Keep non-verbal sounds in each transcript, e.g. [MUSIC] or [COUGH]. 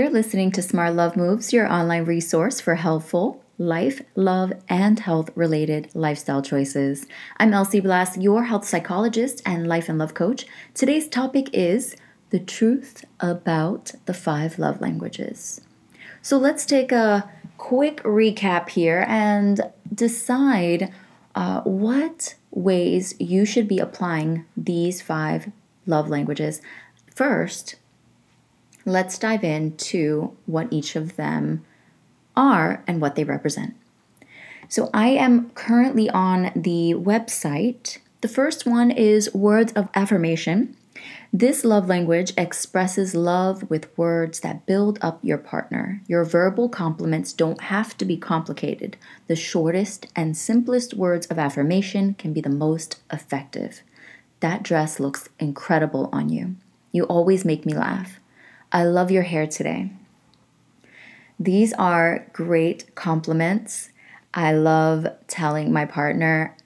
You're listening to Smart Love Moves, your online resource for helpful life, love, and health related lifestyle choices. I'm Elsie Blas, your health psychologist and life and love coach. Today's topic is the truth about the five love languages. So let's take a quick recap here and decide uh, what ways you should be applying these five love languages. First, let's dive into what each of them are and what they represent. So, I am currently on the website. The first one is words of affirmation. This love language expresses love with words that build up your partner. Your verbal compliments don't have to be complicated. The shortest and simplest words of affirmation can be the most effective. That dress looks incredible on you. You always make me laugh. I love your hair today. These are great compliments. I love telling my partner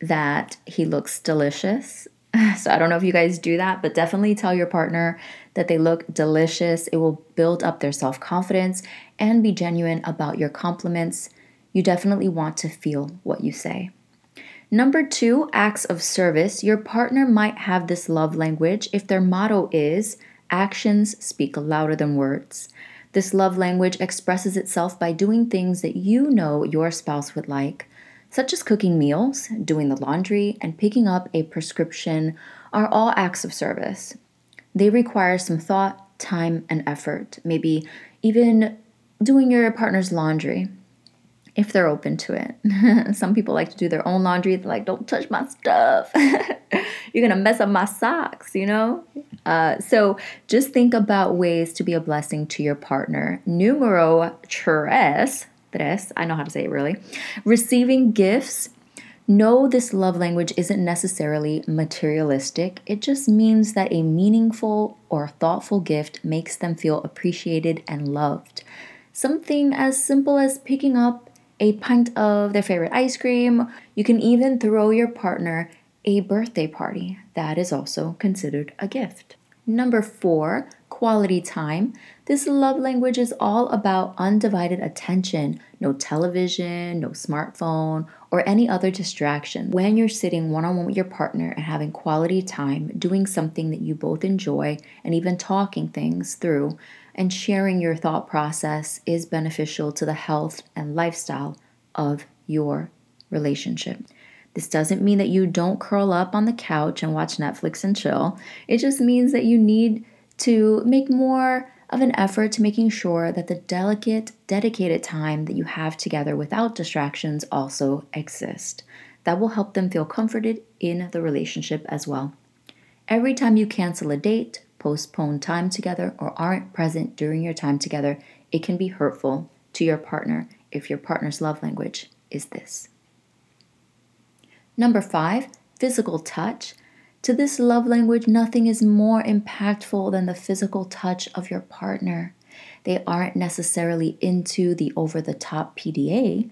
that he looks delicious. [LAUGHS] So I don't know if you guys do that, but definitely tell your partner that they look delicious. It will build up their self confidence and be genuine about your compliments. You definitely want to feel what you say. Number two, acts of service. Your partner might have this love language if their motto is actions speak louder than words. This love language expresses itself by doing things that you know your spouse would like, such as cooking meals, doing the laundry, and picking up a prescription, are all acts of service. They require some thought, time, and effort, maybe even doing your partner's laundry if they're open to it. [LAUGHS] Some people like to do their own laundry. They're like, don't touch my stuff. [LAUGHS] You're to mess up my socks, you know? Uh, so just think about ways to be a blessing to your partner. Numero tres, tres, I know how to say it really. Receiving gifts. No, this love language isn't necessarily materialistic. It just means that a meaningful or thoughtful gift makes them feel appreciated and loved. Something as simple as picking up a pint of their favorite ice cream. You can even throw your partner a birthday party. That is also considered a gift. Number four, quality time. This love language is all about undivided attention, no television, no smartphone, or any other distraction. When you're sitting one on one with your partner and having quality time, doing something that you both enjoy, and even talking things through, and sharing your thought process is beneficial to the health and lifestyle of your relationship. This doesn't mean that you don't curl up on the couch and watch Netflix and chill. It just means that you need to make more of an effort to making sure that the delicate, dedicated time that you have together without distractions also exist. That will help them feel comforted in the relationship as well. Every time you cancel a date, postpone time together, or aren't present during your time together, it can be hurtful to your partner if your partner's love language is this. Number five, physical touch. To this love language, nothing is more impactful than the physical touch of your partner. They aren't necessarily into the over the top PDA,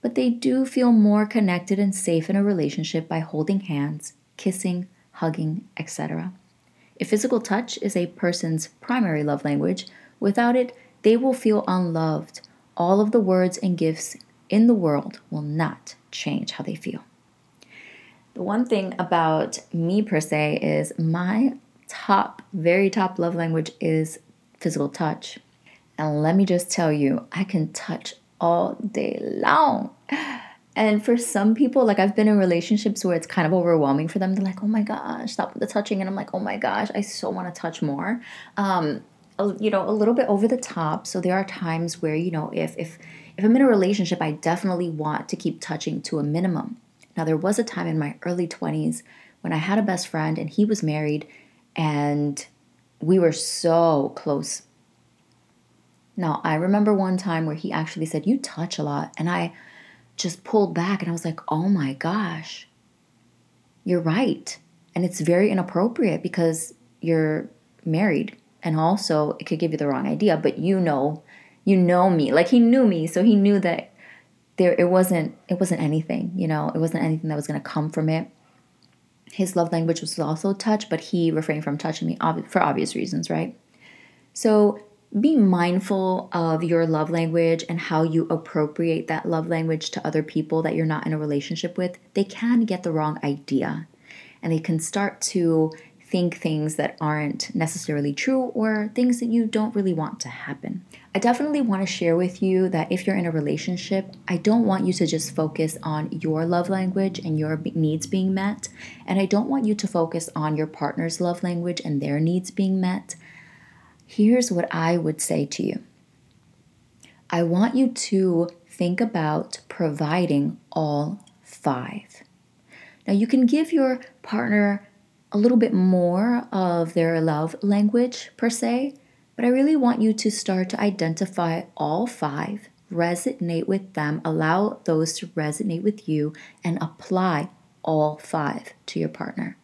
but they do feel more connected and safe in a relationship by holding hands, kissing, hugging, etc. If physical touch is a person's primary love language, without it, they will feel unloved. All of the words and gifts in the world will not change how they feel. The one thing about me per se is my top, very top love language is physical touch. And let me just tell you, I can touch all day long. And for some people, like I've been in relationships where it's kind of overwhelming for them. They're like, oh my gosh, stop with the touching. And I'm like, oh my gosh, I so want to touch more. Um, you know, a little bit over the top. So there are times where, you know, if if if I'm in a relationship, I definitely want to keep touching to a minimum. Now, there was a time in my early 20s when I had a best friend and he was married and we were so close. Now, I remember one time where he actually said, You touch a lot. And I just pulled back and I was like, Oh my gosh, you're right. And it's very inappropriate because you're married. And also, it could give you the wrong idea, but you know, you know me. Like he knew me, so he knew that there it wasn't it wasn't anything you know it wasn't anything that was going to come from it his love language was also touch but he refrained from touching me for obvious reasons right so be mindful of your love language and how you appropriate that love language to other people that you're not in a relationship with. They can get the wrong idea and they can start to think things that aren't necessarily true or things that you don't really want to happen. I definitely want to share with you that if you're in a relationship, I don't want you to just focus on your love language and your needs being met. And I don't want you to focus on your partner's love language and their needs being met. Here's what I would say to you I want you to think about providing all five. Now, you can give your partner a little bit more of their love language per se, but I really want you to start to identify all five, resonate with them, allow those to resonate with you, and apply all five to your partner.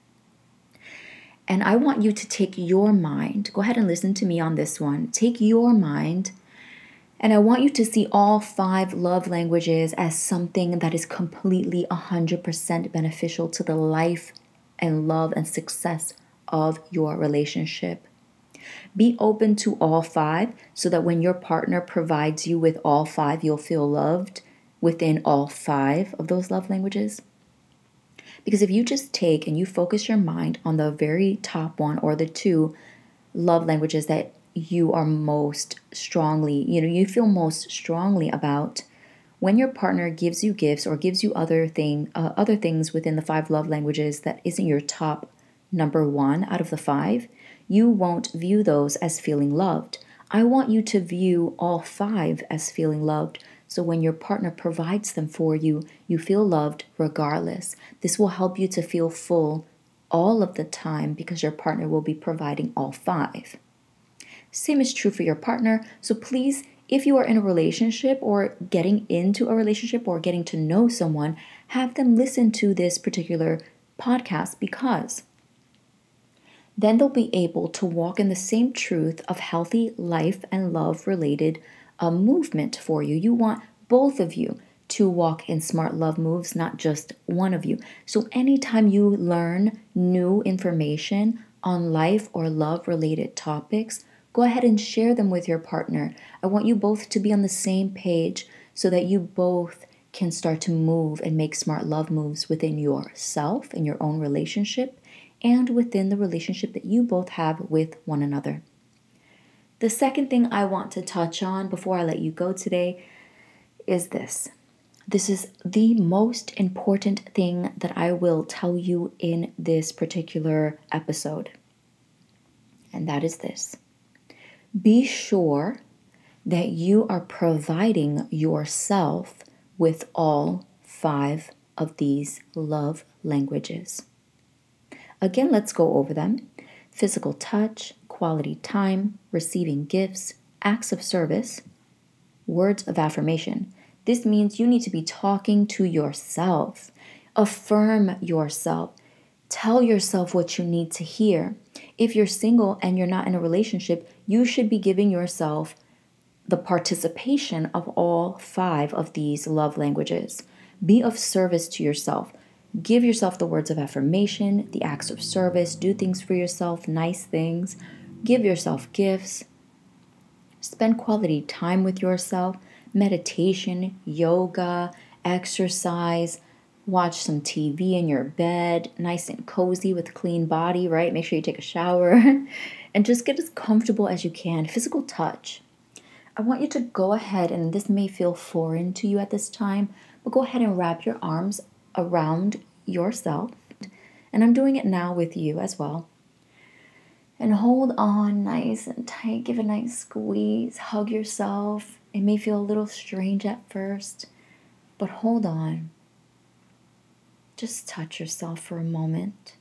And I want you to take your mind, go ahead and listen to me on this one. Take your mind, and I want you to see all five love languages as something that is completely 100% beneficial to the life and love and success of your relationship. Be open to all five so that when your partner provides you with all five, you'll feel loved within all five of those love languages. Because if you just take and you focus your mind on the very top one or the two love languages that you are most strongly, you know, you feel most strongly about, when your partner gives you gifts or gives you other thing uh, other things within the five love languages that isn't your top number 1 out of the 5 you won't view those as feeling loved. I want you to view all 5 as feeling loved. So when your partner provides them for you you feel loved regardless. This will help you to feel full all of the time because your partner will be providing all 5 same is true for your partner. So please if you are in a relationship or getting into a relationship or getting to know someone, have them listen to this particular podcast because then they'll be able to walk in the same truth of healthy life and love related uh, movement for you. You want both of you to walk in smart love moves, not just one of you. So, anytime you learn new information on life or love related topics, go ahead and share them with your partner. I want you both to be on the same page so that you both can start to move and make smart love moves within yourself and your own relationship and within the relationship that you both have with one another. The second thing I want to touch on before I let you go today is this. This is the most important thing that I will tell you in this particular episode. And that is this be sure that you are providing yourself with all five of these love languages. Again, let's go over them physical touch, quality time, receiving gifts, acts of service, words of affirmation. This means you need to be talking to yourself. Affirm yourself. Tell yourself what you need to hear. If you're single and you're not in a relationship, you should be giving yourself the participation of all five of these love languages. Be of service to yourself. Give yourself the words of affirmation, the acts of service, do things for yourself, nice things. Give yourself gifts. Spend quality time with yourself, meditation, yoga, exercise watch some TV in your bed, nice and cozy with clean body, right? Make sure you take a shower [LAUGHS] and just get as comfortable as you can. Physical touch. I want you to go ahead, and this may feel foreign to you at this time, but go ahead and wrap your arms around yourself. And I'm doing it now with you as well. And hold on nice and tight. Give a nice squeeze. Hug yourself. It may feel a little strange at first, but hold on. Just touch yourself for a moment.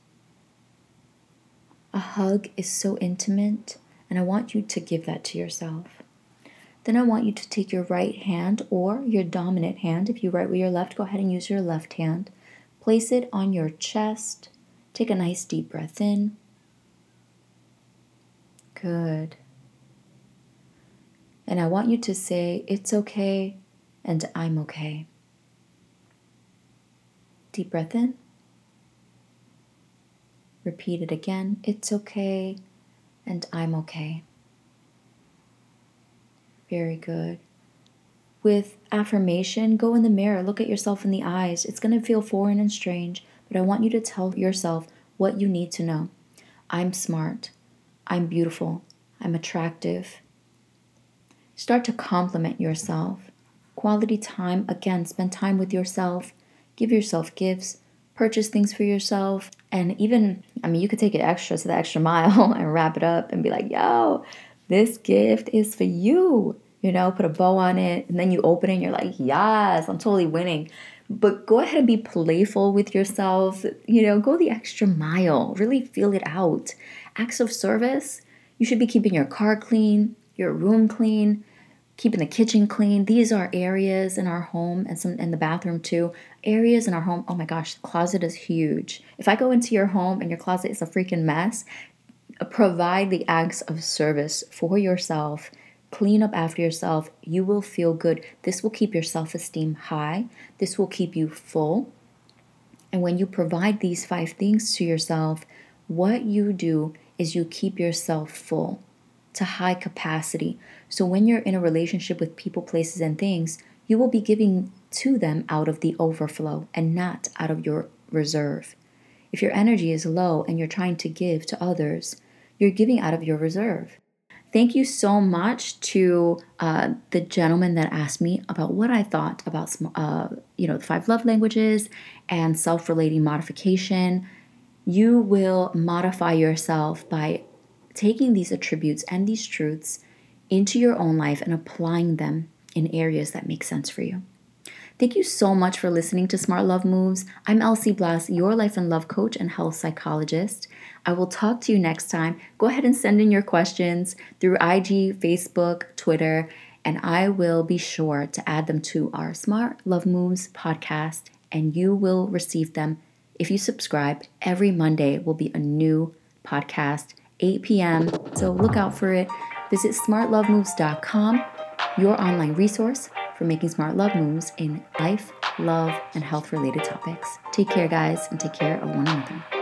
A hug is so intimate, and I want you to give that to yourself. Then I want you to take your right hand or your dominant hand. If you write with your left, go ahead and use your left hand. Place it on your chest. Take a nice deep breath in. Good. And I want you to say, It's okay and I'm okay. Deep breath in. Repeat it again. It's okay and I'm okay. Very good. With affirmation, go in the mirror, look at yourself in the eyes. It's going to feel foreign and strange, but I want you to tell yourself what you need to know. I'm smart. I'm beautiful. I'm attractive. Start to compliment yourself. Quality time, again, spend time with yourself. Give yourself gifts. Purchase things for yourself. And even, I mean, you could take it extra to the extra mile [LAUGHS] and wrap it up and be like, yo, this gift is for you. You know, put a bow on it. And then you open it and you're like, yes, I'm totally winning. But go ahead and be playful with yourself. You know, go the extra mile. Really feel it out. Acts of service. You should be keeping your car clean, your room clean, keeping the kitchen clean. These are areas in our home and some in the bathroom too. Areas in our home. Oh my gosh, the closet is huge. If I go into your home and your closet is a freaking mess, uh, provide the acts of service for yourself. Clean up after yourself. You will feel good. This will keep your self esteem high. This will keep you full. And when you provide these five things to yourself, what you do is you keep yourself full to high capacity. So when you're in a relationship with people, places, and things, you will be giving to them out of the overflow and not out of your reserve. If your energy is low and you're trying to give to others, you're giving out of your reserve. Thank you so much to uh, the gentleman that asked me about what I thought about, uh, you know, the five love languages and self-relating modification. You will modify yourself by taking these attributes and these truths into your own life and applying them in areas that make sense for you. Thank you so much for listening to Smart Love Moves. I'm Elsie Blas, your life and love coach and health psychologist. I will talk to you next time. Go ahead and send in your questions through IG, Facebook, Twitter, and I will be sure to add them to our Smart Love Moves podcast, and you will receive them if you subscribe. Every Monday will be a new podcast 8 p.m. So look out for it. Visit smartlovemoves.com, your online resource for making smart love moves in life, love, and health related topics. Take care, guys, and take care of one another.